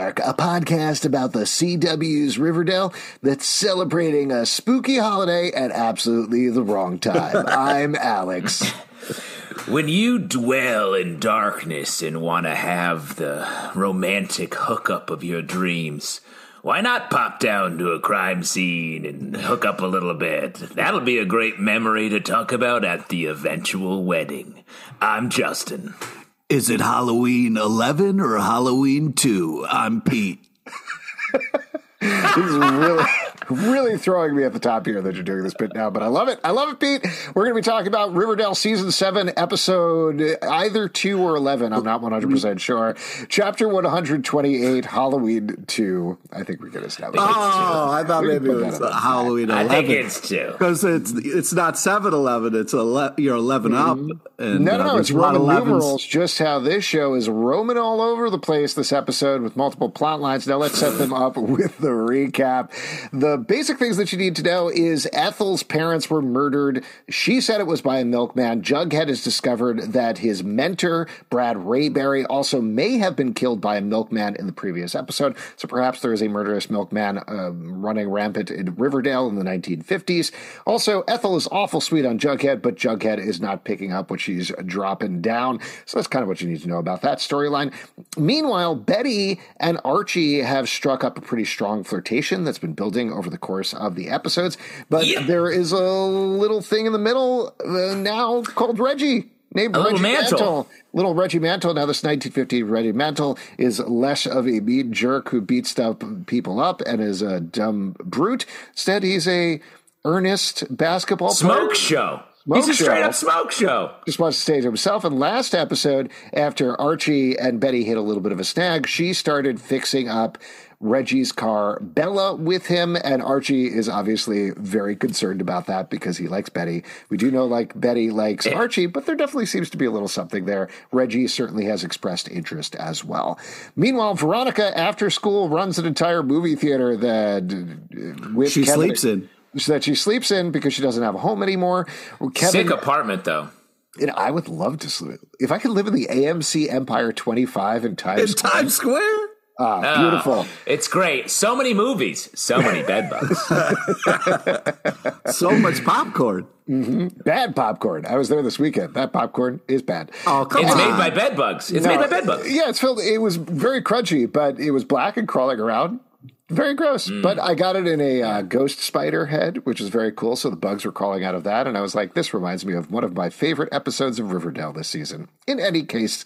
Dark, a podcast about the CW's Riverdale that's celebrating a spooky holiday at absolutely the wrong time. I'm Alex. When you dwell in darkness and want to have the romantic hookup of your dreams, why not pop down to a crime scene and hook up a little bit? That'll be a great memory to talk about at the eventual wedding. I'm Justin. Is it Halloween 11 or Halloween 2? I'm Pete. This is really, really throwing me at the top here that you're doing this bit now, but I love it. I love it, Pete. We're going to be talking about Riverdale season seven, episode either two or 11. I'm not 100% sure. Chapter 128, Halloween 2. I think we can establish it. Oh, I thought maybe it was on the Halloween I 11. think it's two. because it's it's not 7-Eleven, it's ele- you're 11 up. Mm-hmm. And. No, no, uh, no. It's a lot of Roman 11s. numerals, just how this show is roaming all over the place this episode with multiple plot lines. Now let's set them up with the recap. The basic things that you need to know is Ethel's parents were murdered. She said it was by a milkman. Jughead has discovered that his mentor, Brad Rayberry, also may have been killed by a milkman in the previous episode. So perhaps there is a murderous milkman uh, running rampant in Riverdale in the 1950s. Also, Ethel is awful sweet on Jughead, but Jughead is not picking up what she's dropping down. So that's kind of what you need to know about that storyline. Meanwhile, Betty and Archie have struck up a pretty strong flirtation that's been building over the course of the episodes. But Yeah. there is a little thing in the middle uh, now called Reggie. Named A little Reggie Mantle. Little Reggie Mantle. Now, this 1950 Reggie Mantle is less of a mean jerk who beats up people up and is a dumb brute. Instead, he's a earnest basketball player Smoke show. Smoke He's a straight show. up smoke show. just wants to stay to himself. And last episode, after Archie and Betty hit a little bit of a snag, she started fixing up Reggie's car, Bella with him, and Archie is obviously very concerned about that because he likes Betty. We do know like Betty likes Archie, but there definitely seems to be a little something there. Reggie certainly has expressed interest as well. Meanwhile, Veronica after school runs an entire movie theater that uh, with She Kevin- sleeps in. That she sleeps in because she doesn't have a home anymore. Kevin, Sick apartment though. and I would love to sleep. If I could live in the AMC Empire 25 in Times In Square. Times Square? Ah, beautiful. It's great. So many movies. So many bed bugs. So much popcorn. Bad popcorn. I was there this weekend. That popcorn is bad. Oh, come It's on. made by bed bugs. It's No, made by bed bugs. Yeah, it's filled. It was very crunchy, but it was black and crawling around. Very gross. Mm. But I got it in a uh, ghost spider head, which was very cool. So the bugs were crawling out of that. And I was like, this reminds me of one of my favorite episodes of Riverdale this season. In any case,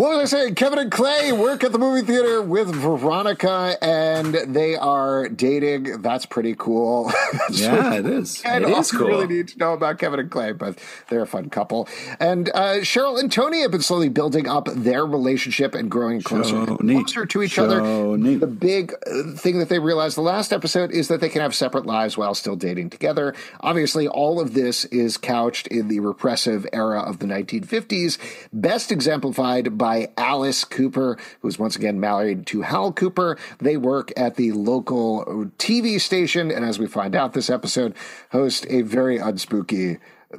what was I saying? Kevin and Clay work at the movie theater with Veronica, and they are dating. That's pretty cool. Yeah, it is. And It is cool. really need to know about Kevin and Clay, but they're a fun couple. And uh, Cheryl and Toni have been slowly building up their relationship and growing closer and closer to each other. Shoni. The big uh, thing that they realized the last episode is that they can have separate lives while still dating together. Obviously, all of this is couched in the repressive era of the 1950s, best exemplified by by Alice Cooper, who's once again married to Hal Cooper. They work at the local TV station, and as we find out this episode, host a very unspooky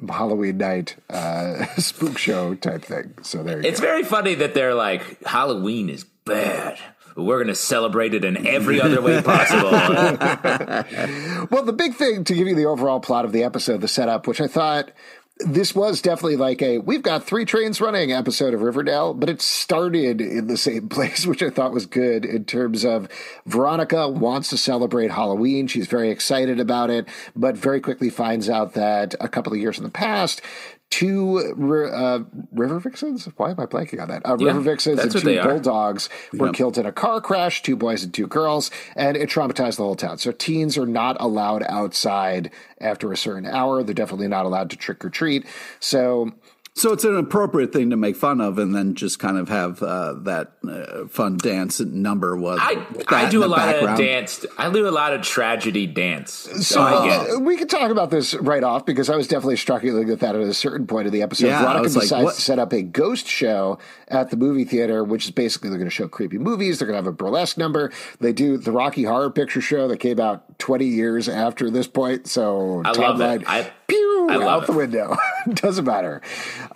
Halloween night uh, spook show type thing. So there It's go. very funny that they're like, Halloween is bad. But we're going to celebrate it in every other way possible. Well, the big thing to give you the overall plot of the episode, the setup, which I thought this was definitely like a we've got three trains running episode of Riverdale, but it started in the same place, which I thought was good in terms of Veronica wants to celebrate Halloween. She's very excited about it, but very quickly finds out that a couple of years in the past, two uh, river vixens. Why am I blanking on that? Uh, Yeah, river vixens and two they are. bulldogs were killed in a car crash. Two boys and two girls, and it traumatized the whole town. So teens are not allowed outside after a certain hour. They're definitely not allowed to trick or treat. So So it's an appropriate thing to make fun of, and then just kind of have uh, that uh, fun dance number. Was I, I do a lot background. of dance. I do a lot of tragedy dance. So, So I get uh, we could talk about this right off because I was definitely struggling with that at a certain point of the episode. Yeah, I Veronica was like, decides to set up a ghost show at the movie theater, which is basically they're going to show creepy movies. They're going to have a burlesque number. They do the Rocky Horror Picture Show that came out 20 years after this point. So I love timeline. I- pew, I love out the it. window. Doesn't matter.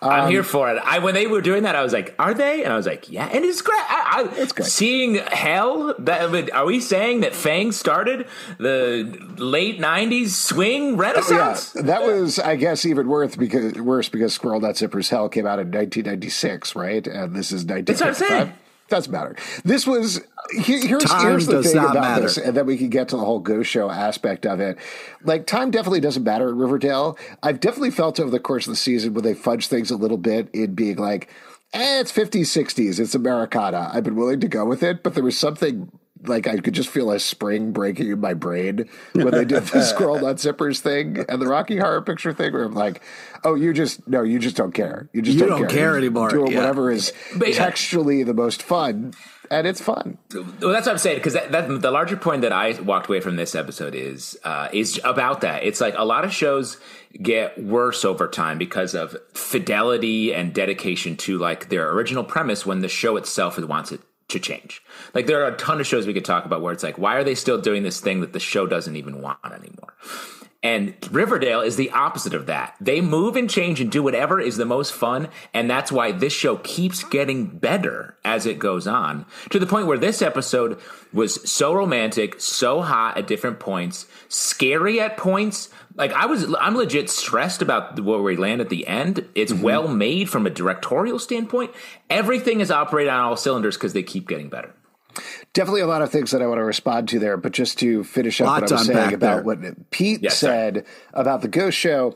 I'm here um, for it. I when they were doing that, I was like, "Are they?" And I was like, "Yeah." And it's great. I, I, It's great. Seeing hell. That are we saying that Fang started the late '90s swing oh, Yeah, renaissance? that was, I guess, even worse because worse because Squirrel Nut Zipper's Hell came out in 1996, right? And this is what I'm saying. 1955. Doesn't matter. This was here's Time here's the does thing not about matter. this, and then we can get to the whole ghost show aspect of it. Like time definitely doesn't matter at Riverdale. I've definitely felt over the course of the season when they fudge things a little bit in being like, eh, it's 50s, 60s, it's Americana. I've been willing to go with it, but there was something like I could just feel a spring breaking in my brain when they did the Squirrel Nut Zippers thing and the Rocky Horror Picture thing, where I'm like, oh, you just no, you just don't care. You just You don't, don't care anymore, Doing yeah. whatever is But yeah. textually the most fun, and it's fun. Well, that's what I'm saying because that, that, the larger point that I walked away from this episode is uh, is about that. It's like a lot of shows get worse over time because of fidelity and dedication to like their original premise when the show itself wants it to change. Like there are a ton of shows we could talk about where it's like, why are they still doing this thing that the show doesn't even want anymore? And Riverdale is the opposite of that. They move and change and do whatever is the most fun. And that's why this show keeps getting better as it goes on to the point where this episode was so romantic, so hot at different points, scary at points. Like I was, I'm legit stressed about where we land at the end. It's mm-hmm. well made from a directorial standpoint. Everything is operating on all cylinders because they keep getting better. Definitely a lot of things that I want to respond to there, but just to finish up Lots what I was saying about there. what Pete Yes, sir. said about the ghost show.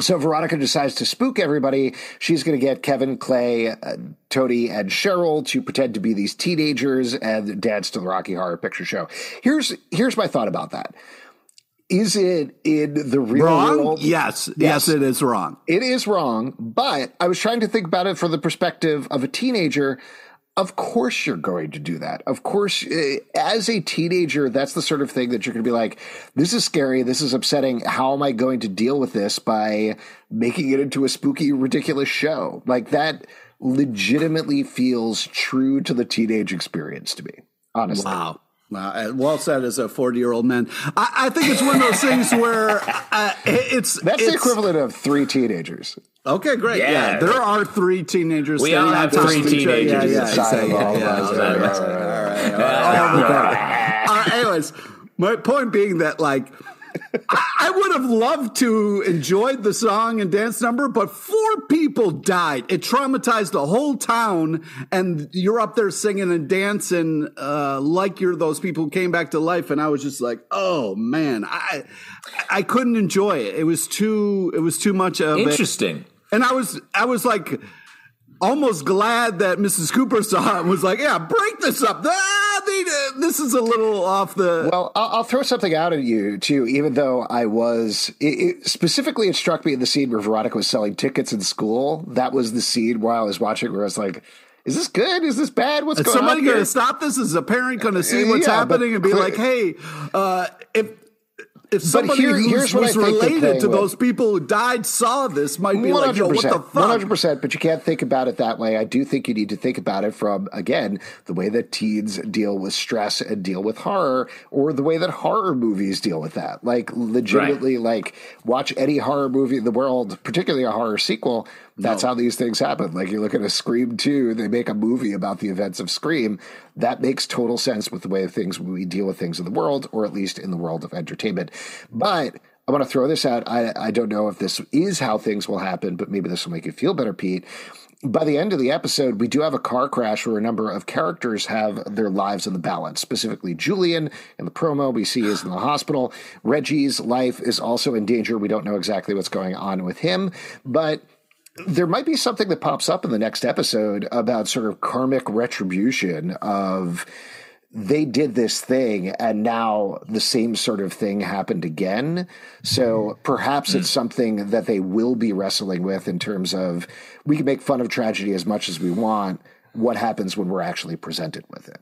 So Veronica decides to spook everybody. She's going to get Kevin, Clay, uh, Toni, and Cheryl to pretend to be these teenagers and dance to the Rocky Horror Picture Show. Here's here's my thought about that. Is it in the real Wrong? world? Yes, Yes. yes, it is wrong. It is wrong, but I was trying to think about it from the perspective of a teenager. Of course, you're going to do that. Of course, eh, as a teenager, that's the sort of thing that you're going to be like, this is scary. This is upsetting. How am I going to deal with this by making it into a spooky, ridiculous show? Like that legitimately feels true to the teenage experience to me, honestly. Wow. Wow. Uh, Well said as a 40 year old man. I, I think it's one of those things where uh, it's. That's it's, the equivalent of three teenagers. Okay, great. Yeah. Yeah. There are three teenagers. We all have three of each other. teenagers Yeah, yeah, inside of exactly. Yeah, yeah. All right. All right, Anyways, my point being that, like, I, would have loved to enjoyed the song and dance number, but four people died. It traumatized the whole town, and you're up there singing and dancing uh, like you're those people who came back to life. And I was just like, oh man, I I couldn't enjoy it. It was too it was too much of it. Interesting. And I was I was like almost glad that Mrs. Cooper saw it and was like, yeah, break this up. Ah, they, uh, this is a little off the. Well, I'll, I'll throw something out at you too. Even though I was it, it, specifically, it struck me in the scene where Veronica was selling tickets in school. That was the scene where I was watching, where I was like, "Is this good? Is this bad? What's Is going somebody on going to stop this? Is a parent going to see what's Yeah, happening and be clear- like, hey, uh, if if somebody here- who's, here's what who's related to with. those people who died saw this might be One like, yo, what the fuck? one hundred percent. But you can't think about it that way. I do think you need to think about it from again the way that teens deal with stress and deal with horror, or the way that horror movies deal with that. Like legitimately, like watch any horror movie in the world, particularly a horror sequel. That's how these things happen. Like you look at a Scream 2, they make a movie about the events of Scream. That makes total sense with the way of things we deal with things in the world, or at least in the world of entertainment. But I want to throw this out. I, I don't know if this is how things will happen, but maybe this will make you feel better, Pete. By the end of the episode, we do have a car crash where a number of characters have their lives in the balance. Specifically, Julian in the promo we see is in the hospital. Reggie's life is also in danger. We don't know exactly what's going on with him, but there might be something that pops up in the next episode about sort of karmic retribution of they did this thing and now the same sort of thing happened again. So mm-hmm. perhaps it's mm. something that they will be wrestling with in terms of we can make fun of tragedy as much as we want. What happens when we're actually presented with it?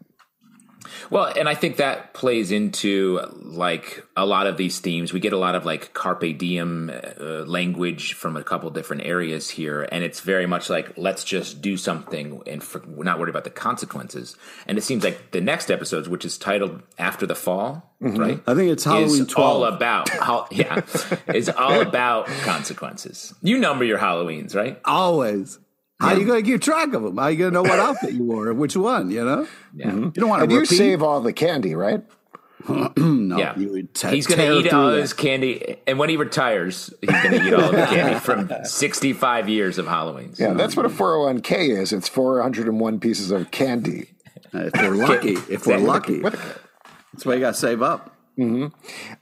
Well, and I think that plays into like a lot of these themes. We get a lot of like carpe diem uh, language from a couple different areas here, and it's very much like let's just do something and for, we're not worried about the consequences. And it seems like the next episodes, which is titled "After the Fall," right? I think it's Halloween is all about how yeah, it's all about consequences. You number your Halloweens, right? Always. How are you going to keep track of them? How are you going to know what outfit you wore and which one, you know? Yeah. You don't want to. And to you save all the candy, right? no, Yeah, te- he's going to eat all that. his candy, and when he retires, he's going to eat all the candy from sixty-five years of Halloweens. Yeah, that's what a 401k is. It's 401 pieces of candy. Uh, if we're lucky, if we're lucky. That's why you got to save up. Mm-hmm.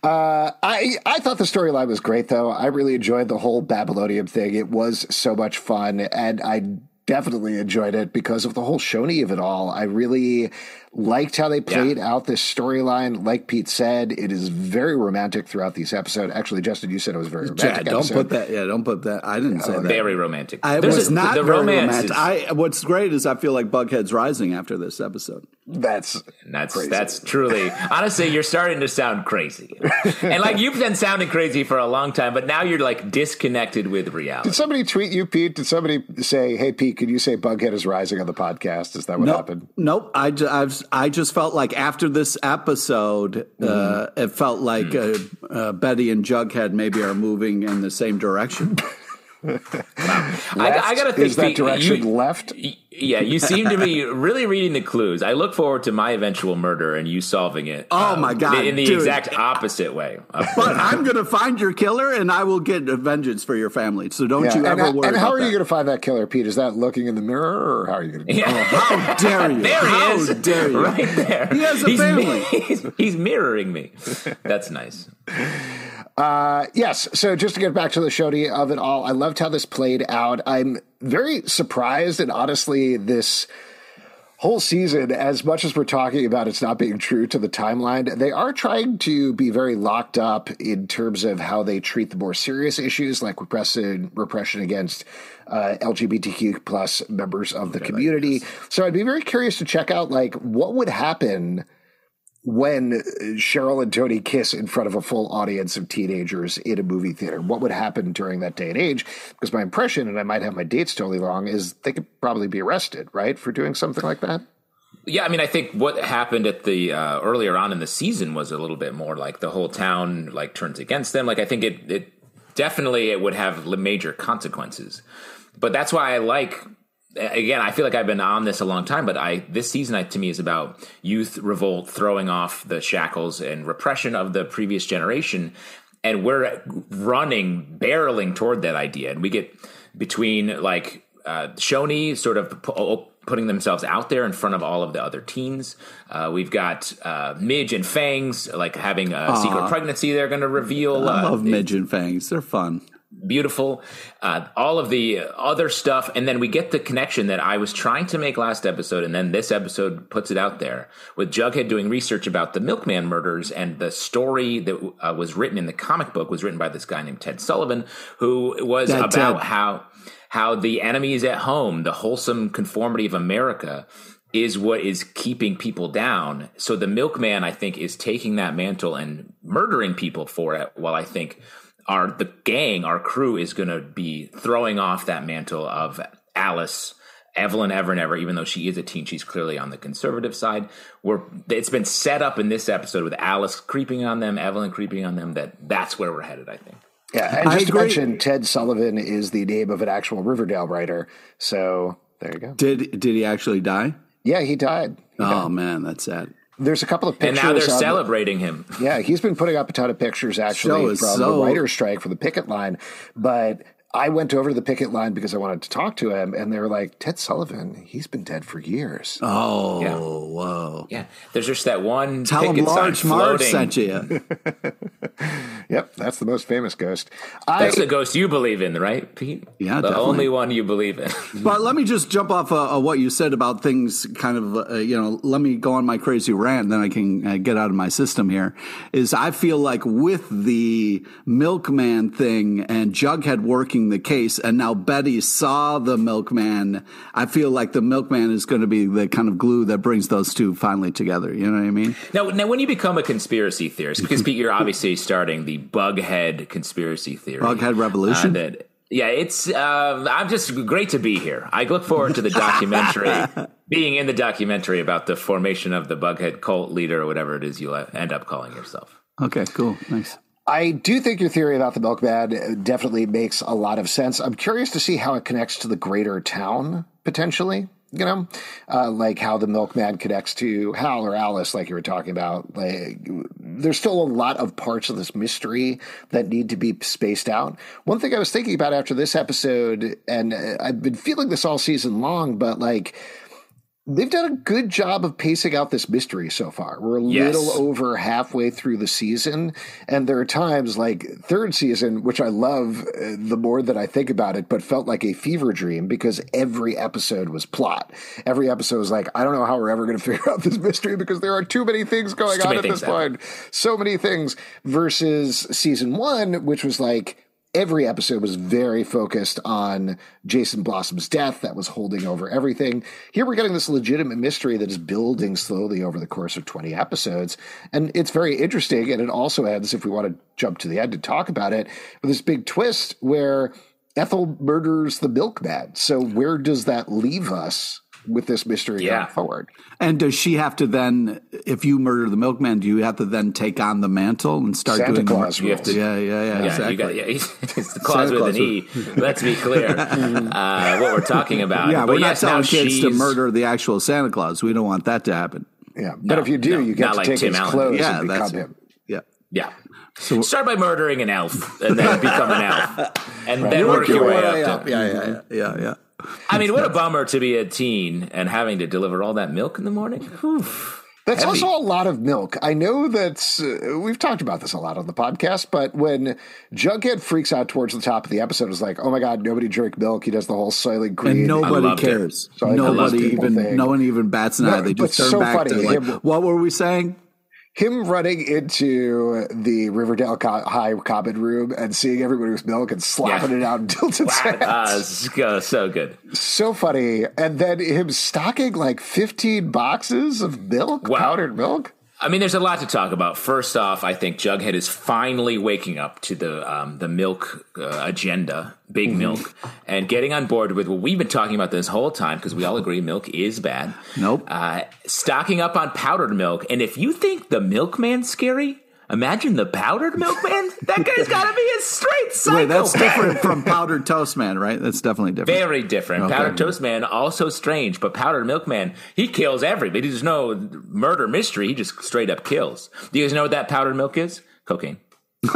Uh, I I thought the storyline was great though. I really enjoyed the whole Babylonium thing. It was so much fun, and I definitely enjoyed it because of the whole Shoney of it all. I really liked how they played out this storyline. Like Pete said, it is very romantic throughout this episode. Actually, Justin, you said it was very romantic. Yeah, don't episode. put that. Yeah, don't put that. I didn't say that. Very romantic. I There's was a- not the very romance. romantic. is- I what's great is I feel like Bughead's rising after this episode. That's That's crazy. that's truly honestly, you're starting to sound crazy, and like you've been sounding crazy for a long time, but now you're like disconnected with reality. Did somebody tweet you, Pete? Did somebody say, "Hey, Pete, could you say Bughead is rising on the podcast"? Is that what Nope. happened? Nope. I, ju- I've, I just felt like after this episode, uh, Mm-hmm. it felt like uh, uh, Betty and Jughead maybe are moving in the same direction. I, I gotta think Is that Pete, direction you- left? y- Yeah, you seem to be really reading the clues. I look forward to my eventual murder and you solving it. Oh, um, my God, in the dude. exact opposite way. But I'm going to find your killer and I will get vengeance for your family. So don't Yeah. you and, ever worry and how about are you going to find that killer, Pete? Is that looking in the mirror, or how are you going to? Yeah. How dare you? There he How is, dare you? right there. He has a he's, family. He's, he's mirroring me. That's nice. Uh, yes. So just to get back to the showdy of it all, I loved how this played out. I'm very surprised, and honestly, this whole season, as much as we're talking about it's not being true to the timeline, they are trying to be very locked up in terms of how they treat the more serious issues like repression, repression against uh, LGBTQ plus members of the community. So I'd be very curious to check out like what would happen when Cheryl and Toni kiss in front of a full audience of teenagers in a movie theater. What would happen during that day and age? Because my impression, and I might have my dates totally wrong, is they could probably be arrested, right, for doing something like that. Yeah, I mean, I think what happened at the uh, earlier on in the season was a little bit more like the whole town like turns against them. Like I think it, it definitely it would have major consequences. But that's why I like. Again, I feel like I've been on this a long time, but I this season I, to me is about youth revolt, throwing off the shackles and repression of the previous generation, and we're running, barreling toward that idea, and we get between like uh, Shoney sort of pu- putting themselves out there in front of all of the other teens. Uh, we've got uh, Midge and Fangs like having a secret pregnancy they're going to reveal. I Uh, love Midge and Fangs. They're fun. Beautiful. Uh, all of the other stuff. And then we get the connection that I was trying to make last episode. And then this episode puts it out there with Jughead doing research about the Milkman murders and the story that uh, was written in the comic book was written by this guy named Ted Sullivan, who was about Ted. how how the enemies at home, the wholesome conformity of America, is what is keeping people down. So the milkman, I think, is taking that mantle and murdering people for it. While I think our the gang, our crew, is going to be throwing off that mantle of Alice. Evelyn ever and ever, even though she is a teen, she's clearly on the conservative side. Where it's been set up in this episode with Alice creeping on them, Evelyn creeping on them. That that's where we're headed. I think. Yeah, and just to mention, Ted Sullivan is the name of an actual Riverdale writer. So there you go. Did did he actually die? Yeah, he died. He oh died. man, that's sad. There's a couple of pictures. And now they're on- celebrating him. Yeah, he's been putting up a ton of pictures actually Show is from so- the writer's strike for the picket line. But I went over to the picket line because I wanted to talk to him, and they were like, Ted Sullivan, he's been dead for years. Oh, Yeah. whoa. Yeah, there's just that one Tell him picket sign Large Marge sent you. Yep, that's the most famous ghost. I, That's the ghost you believe in, right, Pete? Yeah, the definitely. only one you believe in. But let me just jump off uh, uh, what you said about things. Kind of, uh, you know, let me go on my crazy rant, then I can uh, get out of my system. Here is I feel like with the milkman thing and Jughead working the case, and now Betty saw the milkman. I feel like the milkman is going to be the kind of glue that brings those two finally together. You know what I mean? now, now, when you become a conspiracy theorist, because Pete, you're obviously starting the Bughead conspiracy theory. Bughead revolution? Uh, that, yeah, it's. Uh, I'm just great to be here. I look forward to the documentary, being in the documentary about the formation of the Bughead cult leader or whatever it is you end up calling yourself. Okay, cool, nice. I do think your theory about the milkman definitely makes a lot of sense. I'm curious to see how it connects to the greater town potentially. You know, uh, like how the milkman connects to Hal or Alice, like you were talking about. Like, there's still a lot of parts of this mystery that need to be spaced out. One thing I was thinking about after this episode, and uh, I've been feeling this all season long, but like they've done a good job of pacing out this mystery so far. We're a Yes. little over halfway through the season, and there are times like third season, which I love uh, the more that I think about it, but felt like a fever dream because every episode was plot. Every episode was like, I don't know how we're ever going to figure out this mystery because there are too many things going on at this point. So many things versus season one, which was like every episode was very focused on Jason Blossom's death that was holding over everything. Here we're getting this legitimate mystery that is building slowly over the course of 20 episodes. And it's very interesting. And it also ends, if we want to jump to the end to talk about it, with this big twist where Ethel murders the milkman. So where does that leave us with this mystery Yeah. going forward? And does she have to then, if you murder the milkman, do you have to then take on the mantle and start Santa doing Claus the, You to- Yeah, yeah, yeah, Yeah, exactly. you got, yeah, it's the clause with an E. Let's be clear uh, what we're talking about. yeah, but we're yes, not telling now kids to murder the actual Santa Claus. We don't want that to happen. Yeah. But No, if you do, no, you get to like take Tim his Allen. clothes Yeah, and that's become him. Yeah. Yeah. Start by murdering an elf and then become an elf, and then Work work your your way way up. up. Yeah, yeah, yeah, yeah, yeah. I mean, what a bummer to be a teen and having to deliver all that milk in the morning. Whew. That's Heavy. also a lot of milk. I know that uh, we've talked about this a lot on the podcast, but when Jughead freaks out towards the top of the episode, it's like, oh my god, nobody drink milk. He does the whole Soylent Green. And nobody cares. So Nobody even, thing. no one even bats an No, eye. They just turn so back funny, to like, him- what were we saying? Him running into the Riverdale co- High common room and seeing everybody with milk and slapping Yeah. it out in Dilton's hands. Uh, it's so good. so funny. And then him stocking like 15 boxes of milk, Wow. powdered milk. I mean, there's a lot to talk about. First off, I think Jughead is finally waking up to the um, the milk uh, agenda, big milk, and getting on board with what we've been talking about this whole time because we all agree milk is bad. Nope. Uh, stocking up on powdered milk, and if you think the milkman's scary, imagine the powdered milkman. That guy's got to be a straight psycho. Wait, that's different from powdered toast man, right? That's definitely different. Very different. Okay. Powdered Toast Man also strange, but Powdered Milkman he kills everybody. There's no murder mystery. He just straight up kills. Do you guys know what that powdered milk is? Cocaine.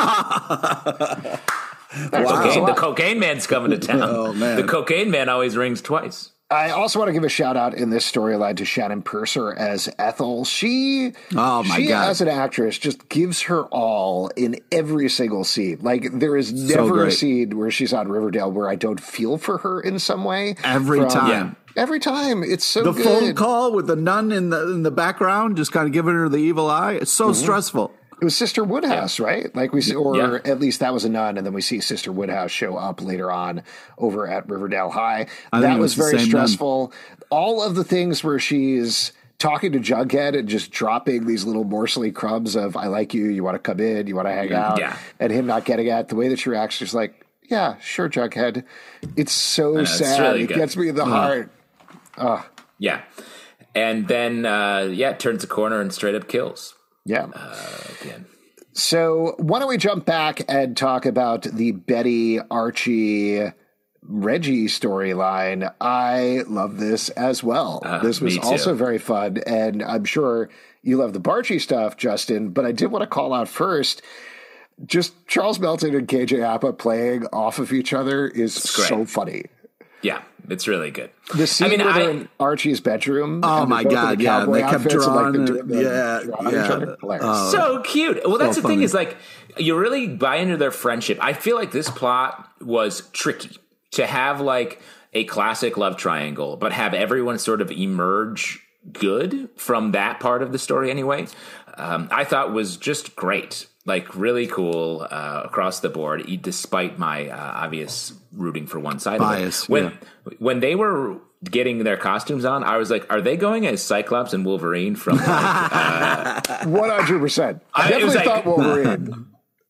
Cocaine. The cocaine man's coming to town. Oh. The cocaine man always rings twice. I also want to give a shout out in this storyline to Shannon Purser as Ethel. She, Oh, my she God. as an actress just gives her all in every single scene. Like there is never a scene where she's on Riverdale where I don't feel for her in some way. Every From- time. every time. It's so The good. phone call with the nun in the in the background, just kind of giving her the evil eye. It's so Mm-hmm. stressful. It was Sister Woodhouse, yeah. right? Like we see, or yeah. at least that was a nun, and then we see Sister Woodhouse show up later on over at Riverdale High. I that was, was very stressful. Nun. All of the things where she's talking to Jughead and just dropping these little morsely crumbs of "I like you, you want to come in, you want to hang out," yeah. and him not getting it. The way that she reacts, she's like, "Yeah, sure, Jughead." It's so know, sad. It's really it good. gets me in the heart. Oh. Yeah, and then uh, yeah, turns the corner and straight up kills. Yeah. Uh, again. So why don't we jump back and talk about the Betty Archie Reggie storyline? I love this as well. Uh, this was also very fun, and I'm sure you love the Barchi stuff, Justin. But I did want to call out first. Just Charles Melton and KJ Apa playing off of each other is so funny. Yeah, it's really good. The scene I mean, where they're I- in Archie's bedroom. Oh my they're both in God, the yeah, they kept outfits and, like, drawing they're it. doing- Yeah, drawing yeah. other. Hilarious. Oh. so cute. Well, that's So the thing is like you really buy into their friendship. I feel like this plot was tricky to have like a classic love triangle, but have everyone sort of emerge good from that part of the story anyway. Um, I thought was just great, like really cool uh, across the board, despite my uh, obvious rooting for one side. Bias, Of it. When yeah. when they were getting their costumes on, I was like, "Are they going as Cyclops and Wolverine from?" Like, One hundred percent. I I- it was definitely like- thought Wolverine.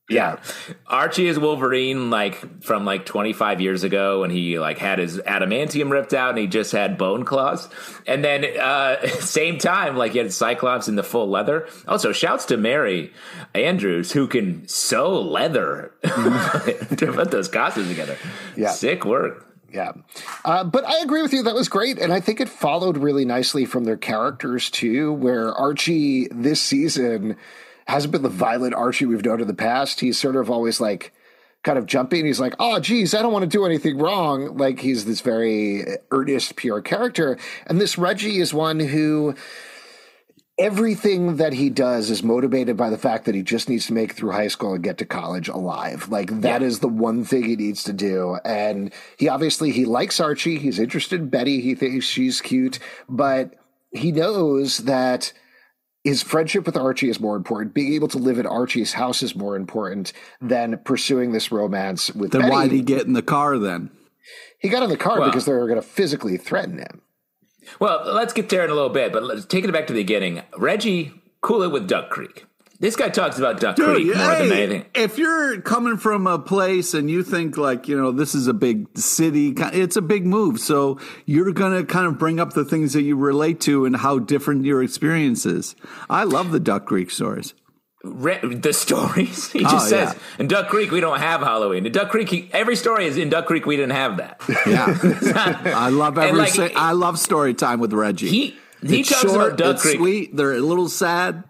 Yeah. Archie is Wolverine like from like 25 years ago when he like had his adamantium ripped out and he just had bone claws. And then uh same time like he had Cyclops in the full leather. Also shouts to Mary Andrews who can sew leather to put those costumes together. Yeah. Sick work. Yeah. Uh, but I agree with you. That was great. And I think it followed really nicely from their characters, too, where Archie this season hasn't been the violent Archie we've known in the past. He's sort of always like kind of jumping. He's like, oh, geez, I don't want to do anything wrong. Like he's this very earnest, pure character. And this Reggie is one who everything that he does is motivated by the fact that he just needs to make through high school and get to college alive. Like that is Yeah. the one thing he needs to do. And he obviously he likes Archie. He's interested in Betty. He thinks she's cute, but he knows that his friendship with Archie is more important. Being able to live at Archie's house is more important than pursuing this romance with Then Betty. why did he get in the car then? he got in the car Well- because they were going to physically threaten him. Well, let's get there in a little bit, but let's take it back to the beginning. Reggie, cool it with Duck Creek. This guy talks about Duck Creek more than anything. If you're coming from a place and you think like, you know, this is a big city, it's a big move. So you're going to kind of bring up the things that you relate to and how different your experience is. I love the Duck Creek stories. Re- the stories. He just Oh, says, yeah. in Duck Creek, we don't have Halloween. In Duck Creek, he, every story is in Duck Creek, we didn't have that. Yeah. I love every, like, si- I love story time with Reggie. He he it's talks short, about Duck Creek. sweet. They're a little sad.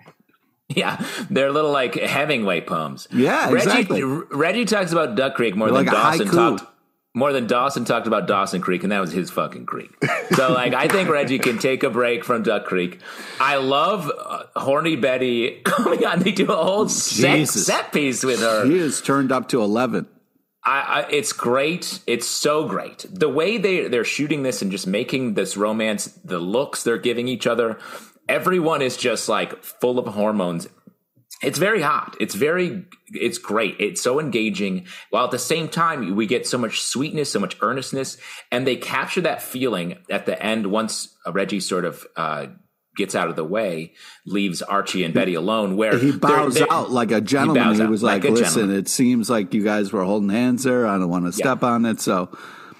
Yeah, they're little like Hemingway poems. Yeah, Reggie, exactly. Reggie talks about Duck Creek more They're than like Dawson talked. More than Dawson talked about Dawson Creek, and that was his fucking creek. So, like, I think Reggie can take a break from Duck Creek. I love uh, horny Betty coming on. They do a whole set, set piece with her. She is turned up to 11. I, I, it's great. It's so great. The way they they're shooting this and just making this romance, the looks they're giving each other, everyone is just like full of hormones. It's very hot. It's very it's great. It's so engaging while at the same time we get so much sweetness, so much earnestness and they capture that feeling at the end once Reggie sort of uh gets out of the way, leaves Archie and Betty alone where He they're- bows they're- out like a gentleman. bows He, was like like, listen, gentleman." it seems like you guys were holding hands there. I don't want to step on it. So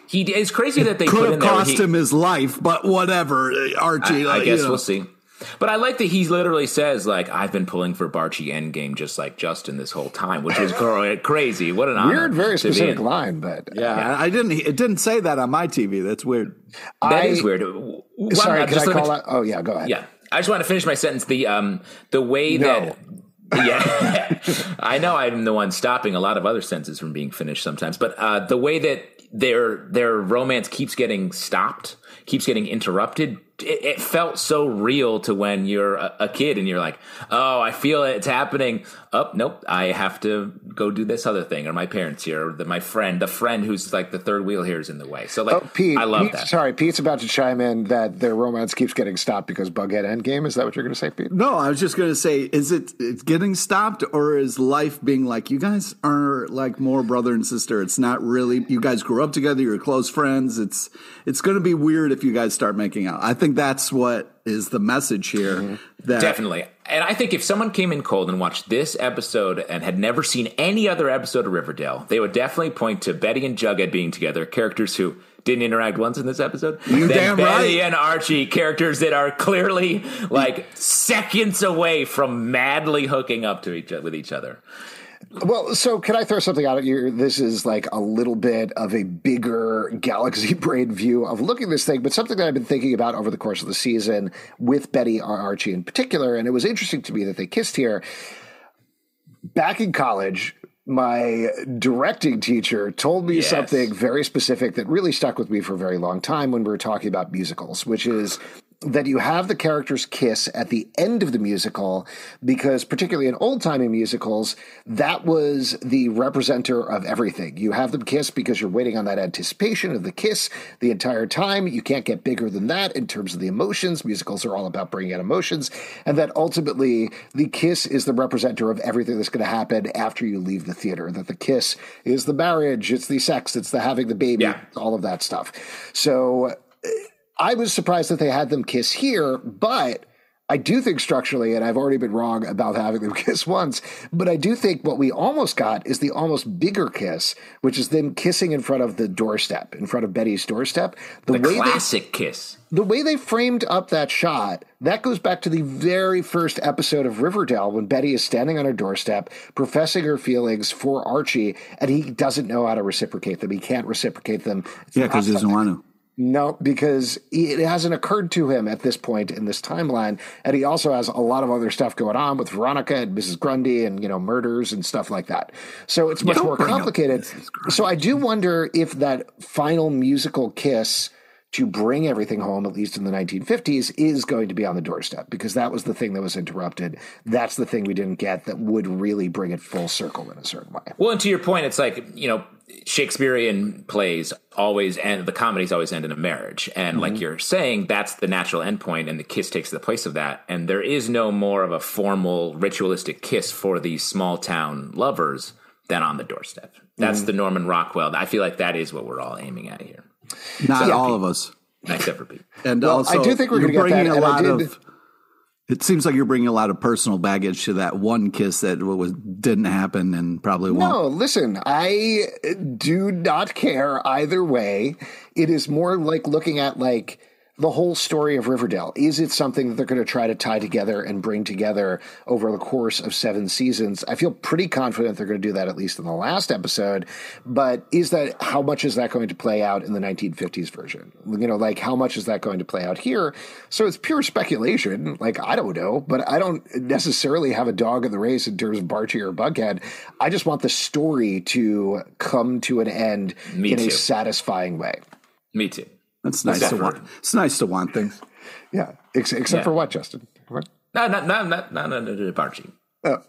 he it's crazy that they put could in have cost he- him his life, but whatever. Archie, I, I guess know. we'll see. But I like that he literally says, like, I've been pulling for Barchi Endgame just like Justin this whole time, which is crazy. What an honor. Weird, very to be specific in. line, but Yeah, I I didn't. It didn't say that on my TV. That's weird. That I- is weird. Well, Sorry, uh, can just I let me- call out? Oh yeah, go ahead. Yeah. I just want to finish my sentence. The um the way No. that yeah, I know I'm the one stopping a lot of other sentences from being finished sometimes, but uh, the way that their their romance keeps getting stopped, keeps getting interrupted it, it felt so real to when you're a, a, kid and you're like, oh, I feel it, it's happening. Oh, nope, I have to go do this other thing, or my parents here, or the, my friend, the friend who's like the third wheel here is in the way. So like, oh, Pete, I love Pete, that. Sorry, Pete's about to chime in that their romance keeps getting stopped because Bughead Endgame. Is that what you're going to say, Pete? No, I was just going to say, is it it's getting stopped, or is life being like you guys are like more brother and sister? It's not really. You guys grew up together. You're close friends. It's it's going to be weird if you guys start making out. I think that's what is the message here. Mm-hmm. That Definitely. And I think if someone came in cold and watched this episode and had never seen any other episode of Riverdale, they would definitely point to Betty and Jughead being together, characters who didn't interact once in this episode. You damn Betty right. and Archie, characters that are clearly like seconds away from madly hooking up to each with each other. Well, so can I throw something out at you? This is like a little bit of a bigger galaxy brain view of looking at this thing, but something that I've been thinking about over the course of the season with Betty or Archie in particular. And it was interesting to me that they kissed here. Back in college, my directing teacher told me yes. something very specific that really stuck with me for a very long time when we were talking about musicals, which is that you have the characters kiss at the end of the musical because particularly in old timey musicals that was the representer of everything. You have them kiss because you're waiting on that anticipation of the kiss the entire time. You can't get bigger than that in terms of the emotions. Musicals are all about bringing out emotions. And that ultimately the kiss is the representer of everything that's going to happen after you leave the theater. That the kiss is the marriage it's the sex it's the having the baby yeah. all of that stuff. So I was surprised that they had them kiss here, but I do think structurally, and I've already been wrong about having them kiss once, but I do think what we almost got is the almost bigger kiss, which is them kissing in front of the doorstep, in front of Betty's doorstep. The, the way classic they, kiss. The way they framed up that shot, that goes back to the very first episode of Riverdale when Betty is standing on her doorstep, professing her feelings for Archie, and he doesn't know how to reciprocate them. He can't reciprocate them. It's yeah, because he doesn't want to. No, because it hasn't occurred to him at this point in this timeline, and he also has a lot of other stuff going on with Veronica and Mrs. Grundy, and you know murders and stuff like that. So it's much more complicated. So I do wonder if that final musical kiss to bring everything home, at least in the 1950s, is going to be on the doorstep because that was the thing that was interrupted. That's the thing we didn't get that would really bring it full circle in a certain way. Well, and to your point, it's like, you know, Shakespearean plays always end, the comedies always end in a marriage. And mm-hmm. like you're saying, that's the natural endpoint, and the kiss takes the place of that. And there is no more of a formal ritualistic kiss for these small town lovers than on the doorstep. That's mm-hmm. the Norman Rockwell. I feel like that is what we're all aiming at here. Not so, all Pete. of us. Except for Pete. And well, also, I do think we're going to get that. A lot of, it seems like you're bringing a lot of personal baggage to that one kiss that was didn't happen and probably won't. No, listen, I do not care either way. It is more like looking at like the whole story of Riverdale? Is it something that they're going to try to tie together and bring together over the course of seven seasons? I feel pretty confident they're going to do that at least in the last episode. But is that how much is that going to play out in the 1950s version? You know, like how much is that going to play out here? So it's pure speculation. Like I don't know, but I don't necessarily have a dog in the race in terms of Archie or Bughead. I just want the story to come to an end Me in too. a satisfying way. Me too. That's nice to want. It's nice to want things. Yeah, Ex- except yeah. for what, Justin? What? No, no, no, no, no, no, no, no, Oh.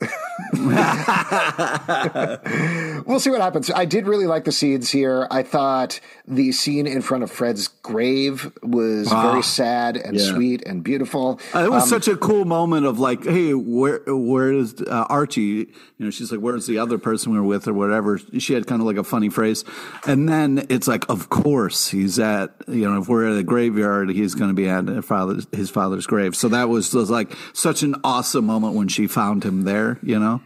we'll see what happens. I did really like the scenes here. I thought the scene in front of Fred's grave was ah, very sad and yeah. sweet and beautiful. Uh, it was um, such a cool moment of like, hey, where where is uh, Archie? You know, she's like, where's the other person we were with or whatever. She had kind of like a funny phrase, and then it's like, of course he's at you know if we're at a graveyard, he's going to be at father's, his father's grave. So that was, was like such an awesome moment when she found him there, you know?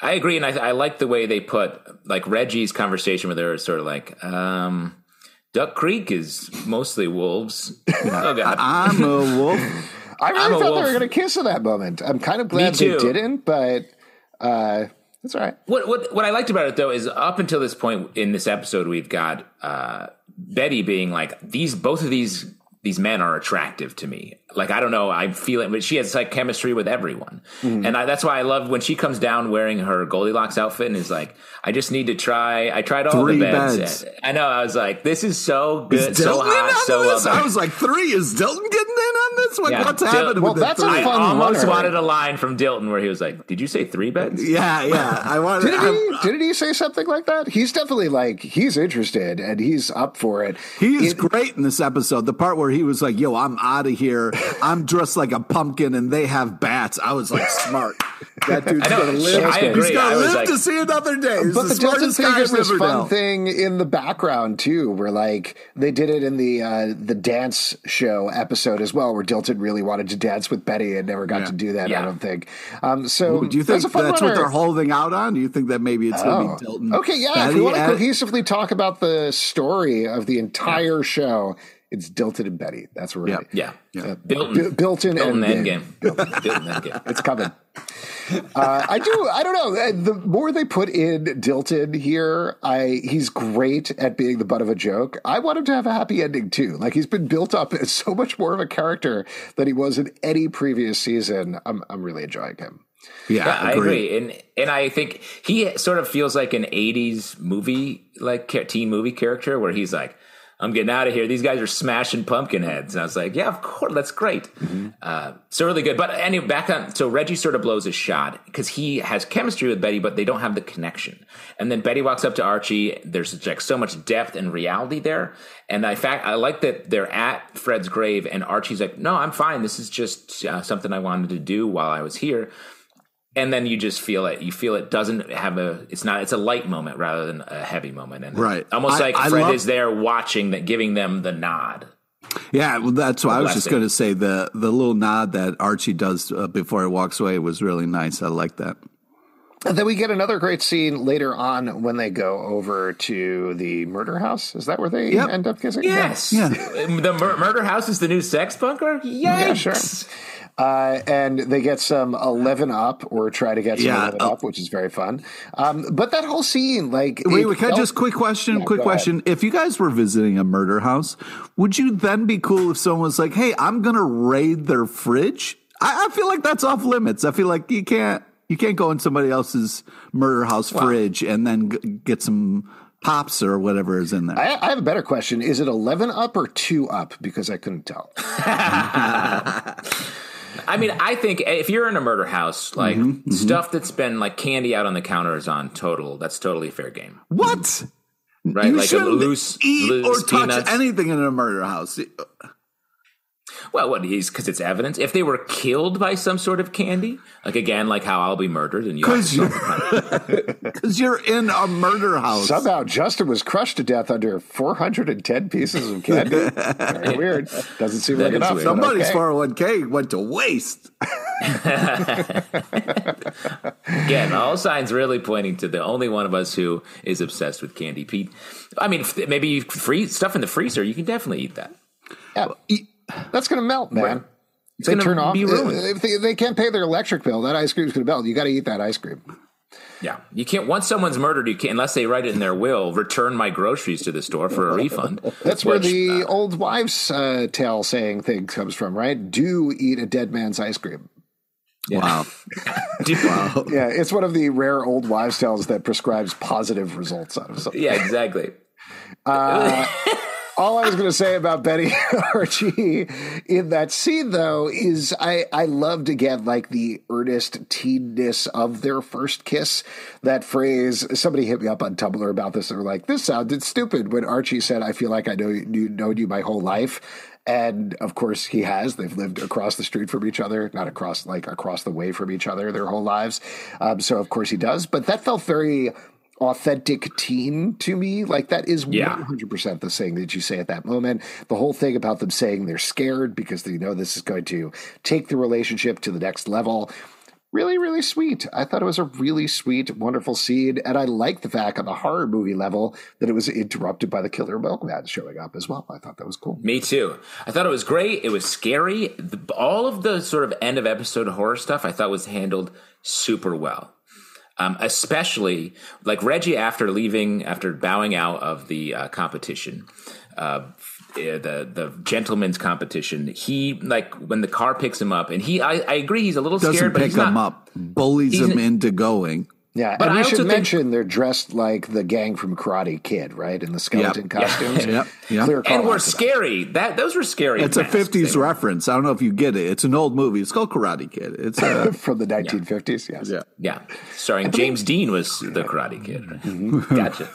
I agree, and I, I like the way they put like Reggie's conversation with her is sort of like, um, Duck Creek is mostly wolves. oh God, I'm a wolf. I really thought they were going to kiss in that moment. I'm kind of glad they didn't, but uh, that's all right. What what what I liked about it though is up until this point in this episode, we've got uh, Betty being like these both of these these men are attractive to me. Like I don't know, I feel it, but she has like chemistry with everyone, mm-hmm. and I, that's why I love when she comes down wearing her Goldilocks outfit and is like, "I just need to try." I tried all three the beds. beds. I know. I was like, "This is so good, so hot, so well. I was like, three is Dilton getting in on this one? Yeah. What's Dil- happening well, with that's three? I almost one, wanted a line from Dilton where he was like, "Did you say three beds?" Yeah, yeah. I wanted. did he? Did he say something like that? He's definitely like he's interested and he's up for it. He is it, great in this episode. The part where he was like, "Yo, I'm out of here. I'm dressed like a pumpkin, and they have bats." I was like, "Smart." That dude's gonna live. I agree. He's gonna live like, to see another day. He's but the, the Dilton thing is this fun thing in the background too, where like they did it in the uh, the dance show episode as well, where Dilton really wanted to dance with Betty and never got yeah. to do that. Yeah. I don't think. Um, so Ooh, do you think that's, that's what they're holding out on? Do you think that maybe it's oh. going to be Dilton? Okay, yeah. Betty if we want to cohesively talk about the story of the entire yeah. show it's Dilton and Betty. That's where we're yeah, yeah. Uh, Bilton, Bilton, Bilton and Endgame. Bilton, Bilton Endgame. It's coming. Uh, I do. I don't know. Uh, the more they put in Dilton here, I he's great at being the butt of a joke. I want him to have a happy ending too. Like he's been built up as so much more of a character than he was in any previous season. I'm I'm really enjoying him. Yeah, yeah I agree. And and I think he sort of feels like an '80s movie, like teen movie character, where he's like I'm getting out of here. These guys are smashing pumpkin heads. And I was like, yeah, of course, that's great. Mm-hmm. Uh, so really good. But anyway, back on. So Reggie sort of blows his shot because he has chemistry with Betty, but they don't have the connection. And then Betty walks up to Archie. There's like so much depth and reality there. And I fact, I like that they're at Fred's grave, and Archie's like, no, I'm fine. This is just uh, something I wanted to do while I was here and then you just feel it. You feel it doesn't have a. It's not. It's a light moment rather than a heavy moment, and right. Almost I, like I Fred love, is there watching that, giving them the nod. Yeah, well, that's what I was just going to say. The the little nod that Archie does uh, before he walks away was really nice. I like that. And then we get another great scene later on when they go over to the murder house. Is that where they yep. end up kissing? Yes. Yeah. the mur- murder house is the new sex bunker. Yikes. Yeah, sure. Uh, and they get some 11 up or try to get some yeah, 11 uh, up, which is very fun. Um, but that whole scene, like. Wait, wait can I just quick question? Yeah, quick question. Ahead. If you guys were visiting a murder house, would you then be cool if someone was like, hey, I'm going to raid their fridge? I, I, feel like that's off limits. I feel like you can't. You can't go in somebody else's murder house fridge and then g- get some pops or whatever is in there. I, I, have a better question. Is it 11 up or 2 up? Because I couldn't tell. I mean, I think if you're in a murder house, like mm-hmm, mm-hmm. stuff that's been like candy out on the counter is on total. That's totally fair game. What? Right, you like a loose eat loose or touch peanuts. anything in a murder house. Well, what is because it's evidence. If they were killed by some sort of candy, like again, like how I'll be murdered, and you because you're, you're in a murder house. Somehow, Justin was crushed to death under 410 pieces of candy. Very weird. Doesn't seem like enough. Somebody's okay. 401k went to waste. Again, all signs really pointing to the only one of us who is obsessed with candy. Pete, I mean, maybe you freeze stuff in the freezer. You can definitely eat that. Yeah. Well, eat, that's going to melt, man. Right. It's they turn off. If they, they, can't pay their electric bill, that ice cream's going to melt. You got to eat that ice cream. Yeah, you can't. Once someone's murdered, you can't unless they write it in their will. Return my groceries to the store for a refund. That's which, where the uh, old wives' uh, tale saying thing comes from, right? Do eat a dead man's ice cream. Yeah. Wow. wow. Yeah, it's one of the rare old wives' tales that prescribes positive results out of something. Yeah, exactly. Uh, all I was going to say about Betty Archie in that scene, though, is I, I loved again like the earnest teenness of their first kiss. That phrase, somebody hit me up on Tumblr about this. They were like, "This sounded stupid." When Archie said, "I feel like I know you, known you my whole life," and of course he has. They've lived across the street from each other, not across like across the way from each other their whole lives. Um, so of course he does. But that felt very authentic teen to me. Like that is yeah. 100% the thing that you say at that moment. The whole thing about them saying they're scared because they know this is going to take the relationship to the next level. Really, really sweet. I thought it was a really sweet, wonderful scene. And I like the fact on the horror movie level that it was interrupted by the killer milkman showing up as well. I thought that was cool. Me too. I thought it was great. It was scary. The, all of the sort of end of episode horror stuff I thought was handled super well. Um, especially like Reggie after leaving, after bowing out of the uh, competition, uh, the the gentleman's competition. He like when the car picks him up, and he I, I agree he's a little Doesn't scared, but pick he's not, him up, bullies him into going. Yeah, But and we I should also think- mention they're dressed like the gang from Karate Kid, right? In the skeleton Yep. costumes. Yep, yep. Clear and call we're out to that. scary. That those were scary. It's a '50s They reference. I don't know if you get it. It's an old movie. It's called Karate Kid. It's uh, from the 1950s. Yes. yeah. Yeah, starring James Dean was the Karate Kid. right? Mm-hmm. Gotcha.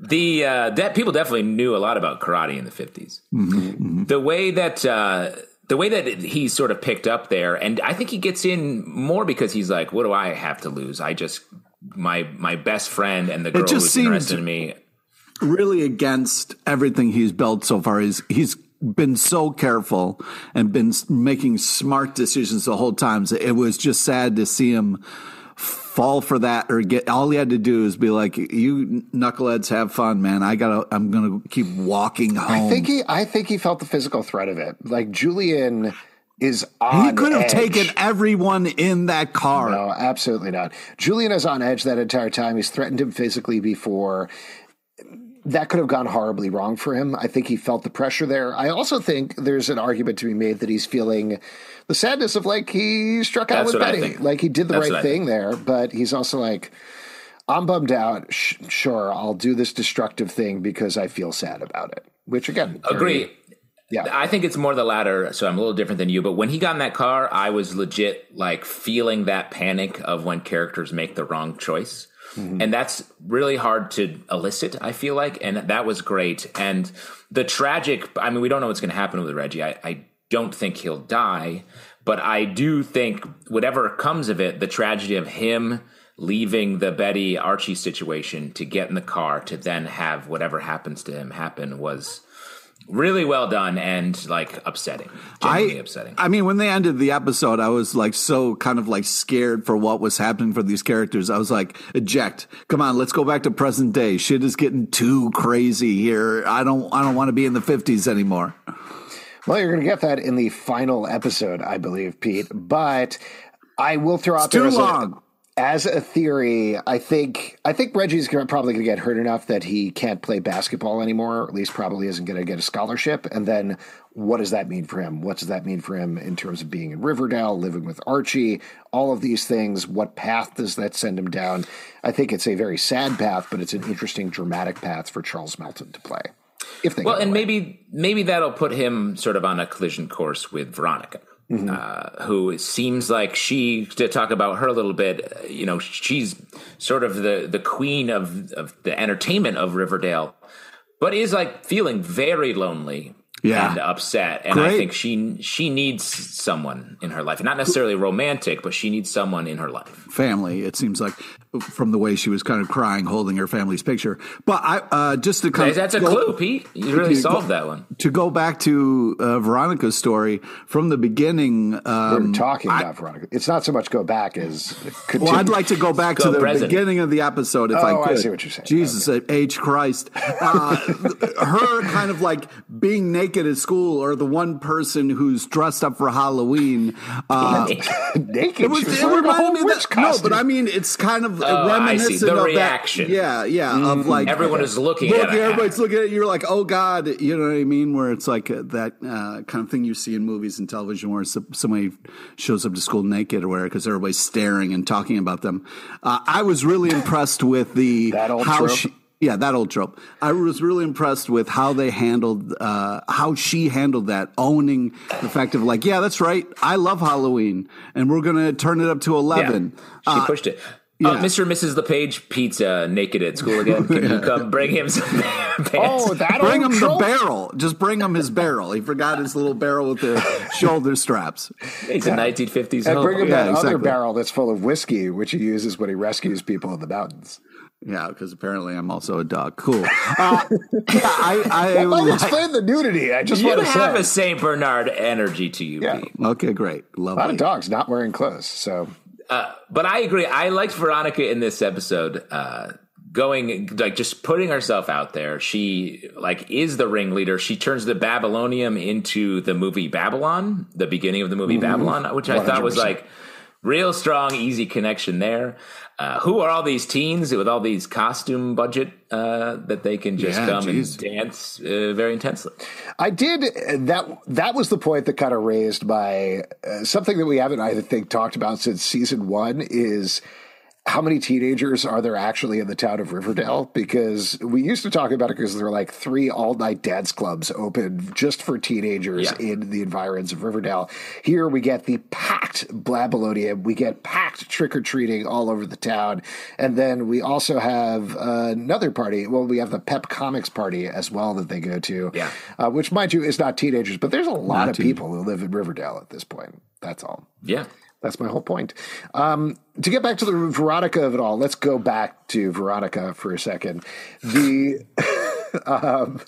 the uh, that people definitely knew a lot about karate in the 50s Mm-hmm. The way that uh, the way that he's sort of picked up there, and I think he gets in more because he's like, "What do I have to lose? I just my my best friend and the girl just who's interested in me." really against everything he's built so far. He's he's been so careful and been making smart decisions the whole time. So it was just sad to see him fall for that or get all he had to do is be like you knuckleheads have fun man i gotta i'm gonna keep walking home I think he. I think he felt the physical threat of it. Like Julian is on. he could have edge. taken everyone in that car No, absolutely not. Julian is on edge that entire time. He's threatened him physically before. That could have gone horribly wrong for him. I think he felt the pressure there. I also think there's an argument to be made that he's feeling the sadness of like he struck out That's with Betty. Like he did the That's right thing there, but he's also like, I'm bummed out. Sh- sure, I'll do this destructive thing because I feel sad about it. Which again, very- Agree. Yeah. I think it's more the latter, so I'm a little different than you. But when he got in that car, I was legit like feeling that panic of when characters make the wrong choice. Mm-hmm. And that's really hard to elicit, I feel like. And that was great. And the tragic, I mean, we don't know what's going to happen with Reggie. I, I don't think he'll die, but I do think whatever comes of it, the tragedy of him leaving the Betty Archie situation to get in the car to then have whatever happens to him happen was really well done and like upsetting genuinely I, upsetting I mean, when they ended the episode, I was like so kind of like scared for what was happening for these characters. I was like, eject. Come on, let's go back to present day. Shit is getting too crazy here. I don't I don't want to be in the fifties anymore. Well, you're going to get that in the final episode, I believe, Pete. But I will throw out there too long. A, as a theory. I think I think Reggie's probably going to get hurt enough that he can't play basketball anymore. Or at least, probably isn't going to get a scholarship. And then, what does that mean for him? What does that mean for him in terms of being in Riverdale, living with Archie, all of these things? What path does that send him down? I think it's a very sad path, but it's an interesting, dramatic path for Charles Melton to play. If they well and away. maybe maybe that'll put him sort of on a collision course with veronica uh, who seems like she to talk about her a little bit uh, you know she's sort of the the queen of of the entertainment of riverdale but is like feeling very lonely Yeah. and upset and i think she she needs someone in her life not necessarily romantic but she needs someone in her life Family, it seems like from the way she was kind of crying, holding her family's picture. But I uh, just to kind of that's a go- clue pete you really you solved go- that one To go back to uh, Veronica's story from the beginning, um, We're talking about Veronica. It's not so much go back as continue. Well, I'd like to go back Go to the present. beginning of the episode if Oh, I could. see what you're saying. Jesus, H Christ. Uh, her kind of like being naked at school or the one person who's dressed up for Halloween. Uh, naked. it was, it reminded me of witch that. No, but I mean, it's kind of Oh, I see. reminiscent The of reaction. That, yeah, yeah. Of like Everyone is looking look, at it. everybody's looking at it. You're like, oh God, you know what I mean? Where it's like uh, that uh, kind of thing you see in movies and television, where somebody shows up to school naked or whatever because everybody's staring and talking about them. Uh, I was really impressed with the That old how trope? she. Yeah, that old trope. I was really impressed with how they handled, uh, how she handled that, owning the fact of like, yeah, that's right. I love Halloween, and we're gonna turn it up to eleven. Yeah, she Uh, pushed it. yeah. Uh, Mr. and Mrs. LePage pizza naked at school again. Can you come bring him some pants? oh, that Bring old him the barrel. Just bring him his barrel. He forgot his little barrel with the shoulder straps. It's a 1950s And home. bring him Yeah, that other barrel that's full of whiskey, which he uses when he rescues people in the mountains. Yeah, because apparently I'm also a dog. Cool. Uh, yeah, I, I Well, like- explain the nudity. I just You want to have say. a Saint Bernard energy to you, Yeah. Pete. okay, great, Love a lot of dogs not wearing clothes. So Uh, but I agree. I liked Veronica in this episode. Uh, going like just putting herself out there. She like is the ringleader. She turns the Babylonium into the movie Babylon, the beginning of the movie Babylon, which I thought was like real strong, easy connection there. Uh, who are all these teens with all these costume budget uh, that they can just Yeah, come geez. and dance uh, very intensely? I did that. That was the point that kind of raised by uh, something that we haven't, I think, talked about since season one is how many teenagers are there actually in the town of Riverdale? Because we used to talk about it because there were like three all night dance clubs open just for teenagers Yeah. in the environs of Riverdale. Here we get the packed Babylonium, we get packed trick or treating all over the town, and then we also have another party. Well, we have the Pep Comics party as well that they go to, Yeah. uh, which, mind you, is not teenagers, but there's a lot Not of people who live in Riverdale at this point. That's all. Yeah. That's my whole point. Um, to get back to the Veronica of it all, let's go back to Veronica for a second. The um,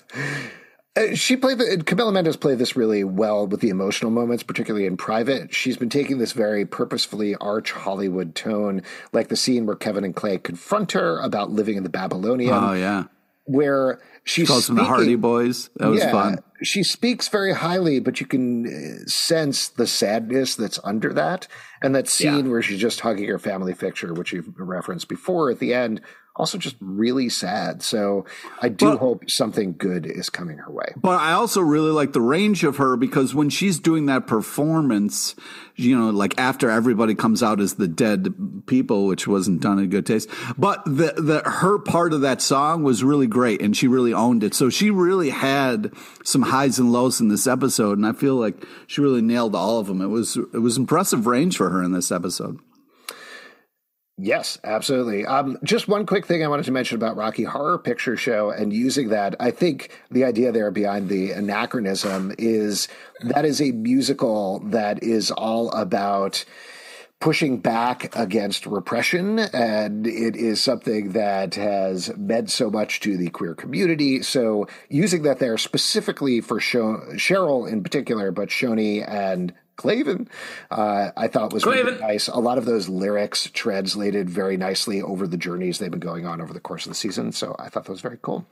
uh, she played the Camila Mendes played this really well with the emotional moments, particularly in private. She's been taking this very purposefully arch Hollywood tone, like the scene where Kevin and Clay confront her about living in the Babylonium, Oh yeah, where she's calls them the Hardy Boys. That was fun. she speaks very highly, but you can uh, sense the sadness that's under that. And that scene Yeah. where she's just hugging her family picture, which you've referenced before at the end, also just really sad. So I do Well- hope something good is coming her way. But I also really like the range of her because when she's doing that performance, you know, like after everybody comes out as the dead people, which wasn't done in good taste, but the, the, her part of that song was really great and she really owned it. So she really had some highs and lows in this episode. And I feel like she really nailed all of them. It was, it was impressive range for her in this episode. Yes, absolutely. Um, just one quick thing I wanted to mention about Rocky Horror Picture Show and using that. I think the idea there behind the anachronism is that is a musical that is all about pushing back against repression. And it is something that has meant so much to the queer community. So using that there specifically for Cheryl in particular, but Choni and Clavin, uh, I thought was really nice. A lot of those lyrics translated very nicely over the journeys they've been going on over the course of the season. So I thought that was very cool.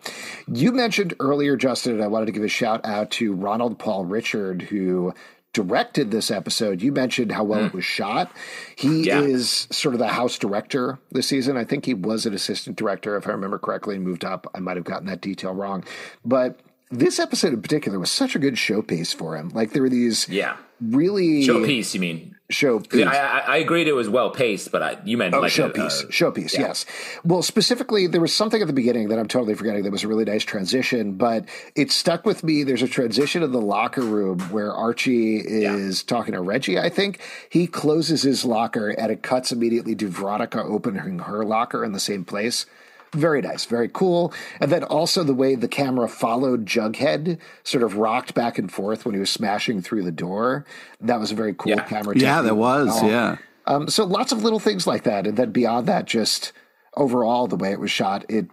You mentioned earlier, Justin, and I wanted to give a shout out to Ronald Paul Richard, who directed this episode. You mentioned how well it was shot. He Yeah. is sort of the house director this season. I think he was an assistant director, if I remember correctly, and moved up. I might have gotten that detail wrong. But this episode in particular was such a good showpiece for him. Like there were these Yeah. Really Showpiece, you mean? showpiece. I, I, I agreed it was well paced, but I, you meant Oh, like showpiece, a- showpiece. yeah. Yes. Well, specifically, there was something at the beginning that I'm totally forgetting. That was a really nice transition, but it stuck with me. There's a transition in the locker room where Archie is talking to Reggie. I think he closes his locker, and it cuts immediately to Veronica opening her locker in the same place. Very nice, very cool. And then also the way the camera followed Jughead, sort of rocked back and forth when he was smashing through the door. That was a very cool Yeah. camera. Yeah, technique that was. as. Yeah. Um, so lots of little things like that, and then beyond that, just overall the way it was shot. It,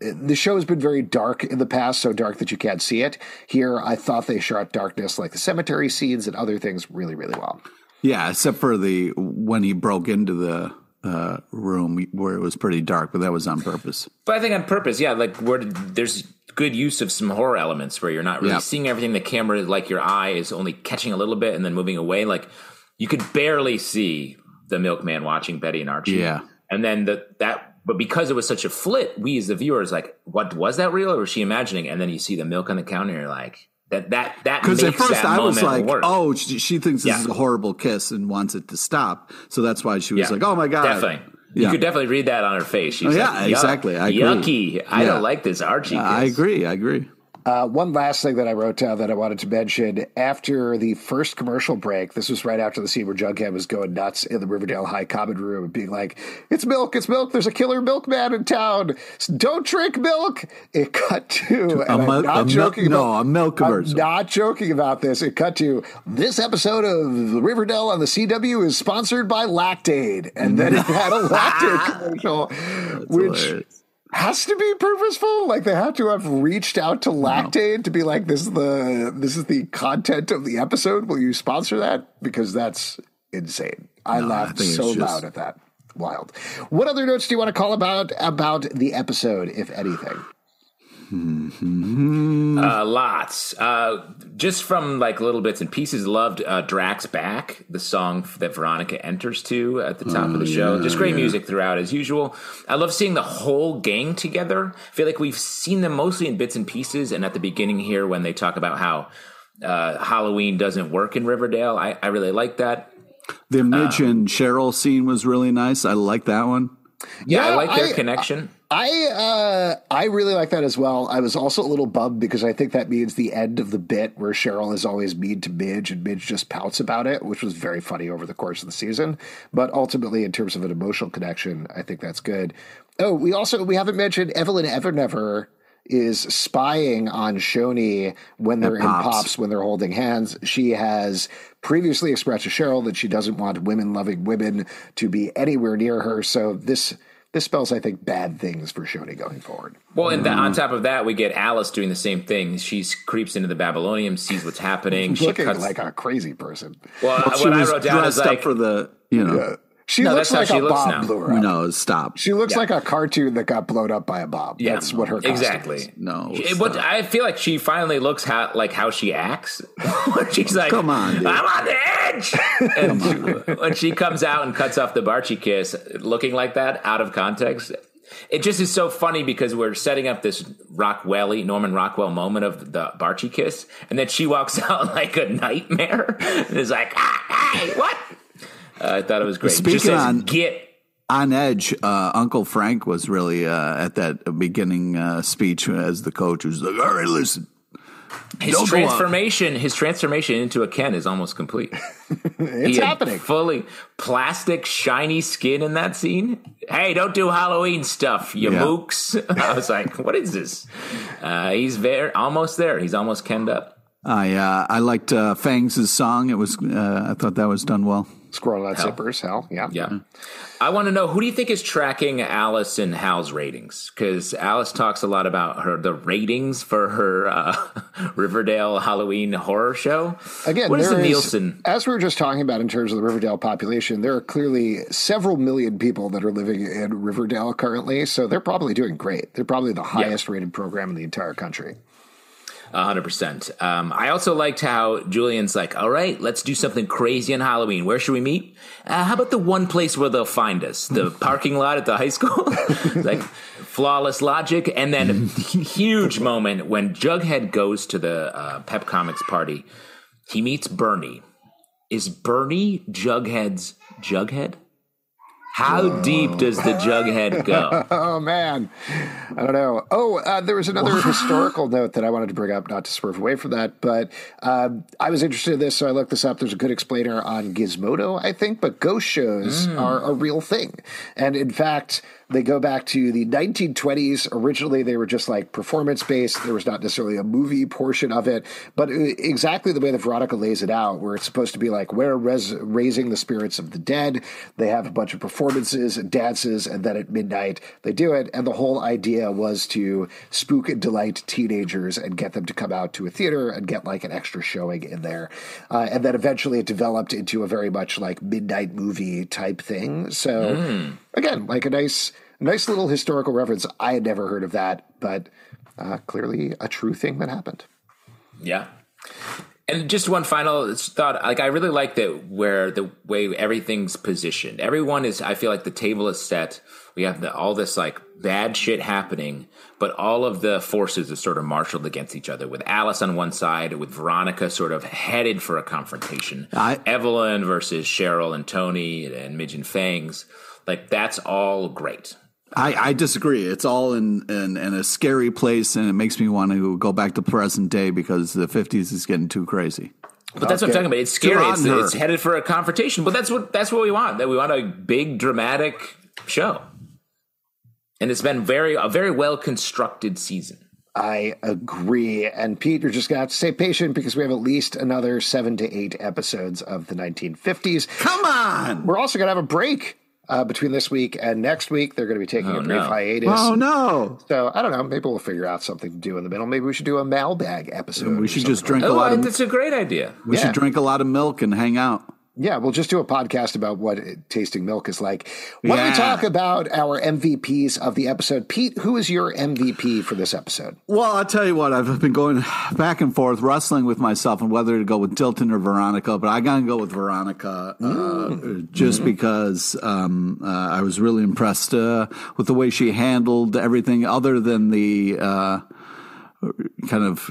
it the show has been very dark in the past, so dark that you can't see it. Here, I thought they shot darkness like the cemetery scenes and other things really, really well. Yeah, except for the when he broke into the uh, room where it was pretty dark, but that was on purpose. But I think on purpose, yeah. Like where there's good use of some horror elements where you're not really Yeah. seeing everything. The camera, like your eye, is only catching a little bit and then moving away. Like you could barely see the milkman watching Betty and Archie. Yeah. and then the that. But because it was such a flit, we as the viewers like, what was that real or was she imagining? And then you see the milk on the counter, and you're like, that that that Because at first I was like, work. "Oh, she, she thinks this Yeah. is a horrible kiss and wants it to stop," so that's why she was Yeah. like, "Oh my god!" Definitely. Yeah. You could definitely read that on her face. She's Oh, yeah, like, exactly. I agree. Yucky. I don't like this Archie. I agree. I agree. Uh, one last thing that I wrote down that I wanted to mention after the first commercial break, this was right after the scene where Jughead was going nuts in the Riverdale High Common Room and being like, It's milk, it's milk, there's a killer milkman in town. Don't drink milk. It cut to, and I'm not a mil- joking no, about, a milk I'm commercial. not joking about this. It cut to this episode of Riverdale on the CW is sponsored by Lactaid. And then it had a Lactaid commercial, which hilarious. Has to be purposeful. Like they have to have reached out to Lactaid to be like, this is the this is the content of the episode. Will you sponsor that? Because that's insane. I laughed think it's so just- loud at that. Wild. What other notes do you want to call about about the episode, if anything? Uh, lots. Uh, just from like little bits and pieces. Loved uh, Drax Back, the song that Veronica enters to at the top of the show. just great music throughout as usual. I love seeing the whole gang together. I feel like we've seen them mostly in bits and pieces. And at the beginning here, when they talk about how uh, Halloween doesn't work in Riverdale, I, I really like that. The Midge and Cheryl scene was really nice. I like that one. Yeah, I like their I- connection. I uh, I really like that as well. I was also a little bummed because I think that means the end of the bit where Cheryl is always mean to Midge and Midge just pouts about it, which was very funny over the course of the season. But ultimately, in terms of an emotional connection, I think that's good. Oh, we also we haven't mentioned Evelyn Evernever is spying on Choni when they're in Pops. pops when they're holding hands. She has previously expressed to Cheryl that she doesn't want women loving women to be anywhere near her. So this this spells, I think, bad things for Choni going forward. Well, and th- on top of that, we get Alice doing the same thing. She creeps into the Babylonium, sees what's happening. She Looking cuts. like a crazy person. well, She what I was wrote down is dressed like, up for the, you know, Uh, she No, looks that's how like she a looks bomb now. blew her up. no, stop. She looks Yeah. like a cartoon that got blown up by a bomb. Yeah, That's what her costume exactly. is. No, It- what I feel like she finally looks how, like how she acts. she's like, Come on, dude. I'm on the edge." And she- when she comes out and cuts off the Barchi kiss, looking like that out of context, it just is so funny because we're setting up this Rockwelly Norman Rockwell moment of the Barchi kiss, and then she walks out like a nightmare and is like, ah, "Hey, what?" Uh, I thought it was great. Speaking just says, on- "Get." on edge, uh, Uncle Frank was really uh, at that beginning uh, speech as the coach. Was like, "All right, listen, His Don't transformation, his transformation into a Ken is almost complete. It's happening. Fully plastic, shiny skin in that scene. Hey, don't do Halloween stuff, you Yeah. mooks. I was like, what is this? Uh, he's there, almost there. He's almost kenned up. I uh, I liked uh, Fangs' song. It was uh, I thought that was done well. Squirrel nut zippers, hell, yeah. Yeah. I want to know who do you think is tracking Alice and Hal's ratings? Because Alice talks a lot about her the ratings for her uh, Riverdale Halloween horror show. Again, what is the Nielsen? as we were just talking about in terms of the Riverdale population, there are clearly several million people that are living in Riverdale currently, so they're probably doing great. They're probably the highest rated program in the entire country. Hundred percent. Um, I also liked how Julian's like, "All right, let's do something crazy on Halloween. Where should we meet? Uh, how about the one place where they'll find us? The parking lot at the high school." like flawless logic, and then huge moment when Jughead goes to the uh, Pep Comics party. He meets Bernie. Is Bernie Jughead's Jughead? How deep does the Jughead go? Oh man, I don't know. Oh, uh, there was another historical note that I wanted to bring up, not to swerve away from that, but um, I was interested in this, so I looked this up. There's a good explainer on Gizmodo, I think, but ghost shows are a real thing, and in fact, they go back to the 1920s. Originally, they were just like performance based. There was not necessarily a movie portion of it, but uh, exactly the way that Veronica lays it out, where it's supposed to be like we're res- raising the spirits of the dead. They have a bunch of performances and dances, and then at midnight they do it. And the whole idea was to spook and delight teenagers and get them to come out to a theater and get like an extra showing in there. Uh, and then eventually it developed into a very much like midnight movie type thing. So again, like a nice, nice little historical reference. I had never heard of that, but uh, clearly a true thing that happened. Yeah. And just one final thought, like I really like that where the way everything's positioned. Everyone is I feel like the table is set. We have the, all this like bad shit happening, but all of the forces are sort of marshaled against each other with Alice on one side, with Veronica sort of headed for a confrontation. I- Evelyn versus Cheryl and Toni and Midge and Fangs. Like that's all great. I, I disagree. It's all in, in in a scary place, and it makes me want to go back to present day because the '50s is getting too crazy. But that's what I'm talking about. It's scary. It's, it's headed for a confrontation. But that's what that's what we want. That we want a big dramatic show. And it's been very a very well constructed season. I agree. And Pete, you're just going to have to stay patient because we have at least another seven to eight episodes of the 1950s. Come on! We're also going to have a break uh, between this week and next week. They're going to be taking Oh, a brief no. hiatus. Oh no! So I don't know. Maybe we'll figure out something to do in the middle. Maybe we should do a mailbag episode. We should just something drink a Oh, lot of. that's a great idea. We Yeah. should drink a lot of milk and hang out. Yeah, we'll just do a podcast about what tasting milk is like. Why don't we talk about our MVPs of the episode? Pete, who is your MVP for this episode? Well, I'll tell you what, I've been going back and forth, wrestling with myself on whether to go with Dilton or Veronica, but I got to go with Veronica uh, just because um, uh, I was really impressed uh, with the way she handled everything other than the uh, kind of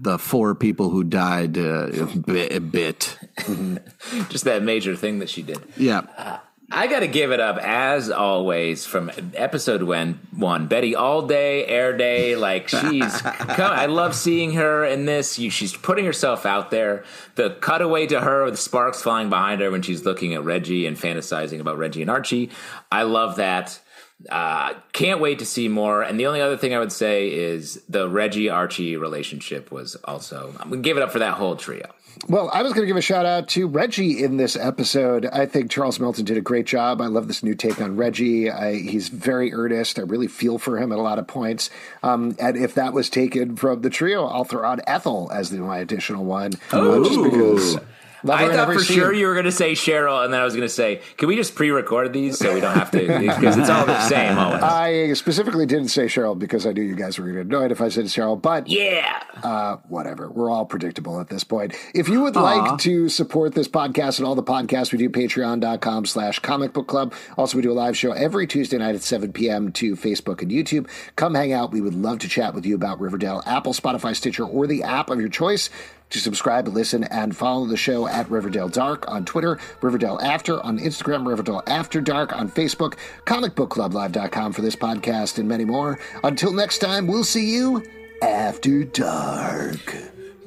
the four people who died uh, a bit. Bit. Just that major thing that she did. Yeah. I got to give it up as always from episode one. One Betty all day, air day. Like she's, come, I love seeing her in this. You, she's putting herself out there. The cutaway to her with sparks flying behind her when she's looking at Reggie and fantasizing about Reggie and Archie. I love that. Uh, can't wait to see more. And the only other thing I would say is the Reggie Archie relationship was also. I'm gonna give it up for that whole trio. Well, I was going to give a shout out to Reggie in this episode. I think Charles Melton did a great job. I love this new take on Reggie. I, he's very earnest. I really feel for him at a lot of points. Um, and if that was taken from the trio, I'll throw out Ethel as the, my additional one. uh, just because. I thought for sure you were going to say Cheryl, and then I was going to say, can we just pre-record these so we don't have to? Because it's all the same always. I specifically didn't say Cheryl because I knew you guys were going to annoy it if I said Cheryl, but yeah. uh, whatever. We're all predictable at this point. If you would like to support this podcast and all the podcasts we do, patreon.com slash comic book club. Also, we do a live show every Tuesday night at 7 p.m. to Facebook and YouTube. Come hang out. We would love to chat with you about Riverdale, Apple, Spotify, Stitcher, or the app of your choice. To subscribe, listen, and follow the show at Riverdale Dark on Twitter, Riverdale After on Instagram, Riverdale After Dark on Facebook, comicbookclublive.com for this podcast, and many more. Until next time, we'll see you after dark.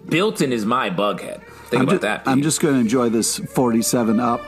Built-in is my bughead. Think I'm about that. Pete. I'm just going to enjoy this 47 up.